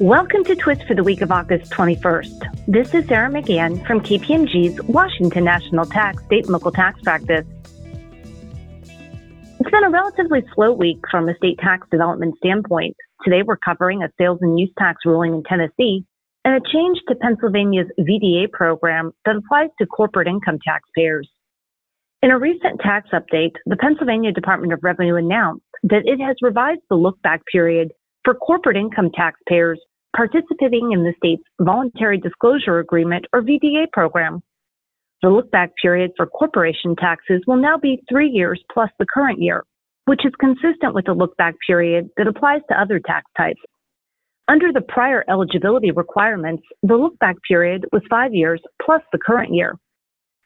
Welcome to Twist for the week of August 21st. This is Sarah McGahan from KPMG's Washington National Tax State and Local Tax Practice. It's been a relatively slow week from a state tax development standpoint. Today we're covering a sales and use tax ruling in Tennessee and a change to Pennsylvania's VDA program that applies to corporate income taxpayers. In a recent tax update, the Pennsylvania Department of Revenue announced that it has revised the look back period for corporate income taxpayers participating in the state's Voluntary Disclosure Agreement or VDA program. The look back period for corporation taxes will now be three years plus the current year, which is consistent with the look back period that applies to other tax types. Under the prior eligibility requirements, the look back period was five years plus the current year.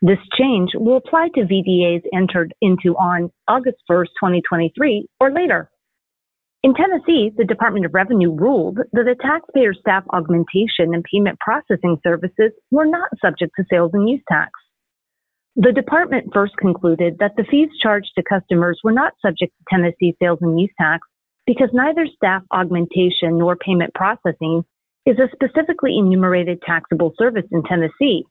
This change will apply to VDAs entered into on August 1, 2023 or later. In Tennessee, the Department of Revenue ruled that the taxpayer staff augmentation and payment processing services were not subject to sales and use tax. The department first concluded that the fees charged to customers were not subject to Tennessee sales and use tax because neither staff augmentation nor payment processing is a specifically enumerated taxable service in Tennessee.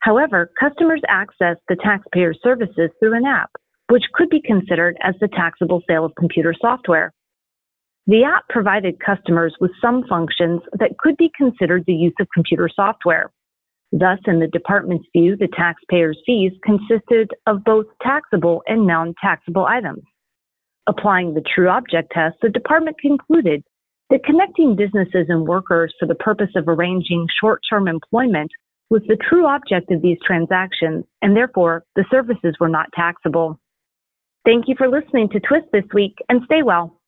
However, customers access the taxpayer services through an app, which could be considered as the taxable sale of computer software. The app provided customers with some functions that could be considered the use of computer software. Thus, in the department's view, the taxpayer's fees consisted of both taxable and non taxable items. Applying the true object test, the department concluded that connecting businesses and workers for the purpose of arranging short term employment was the true object of these transactions, and therefore the services were not taxable. Thank you for listening to Twist this week and stay well.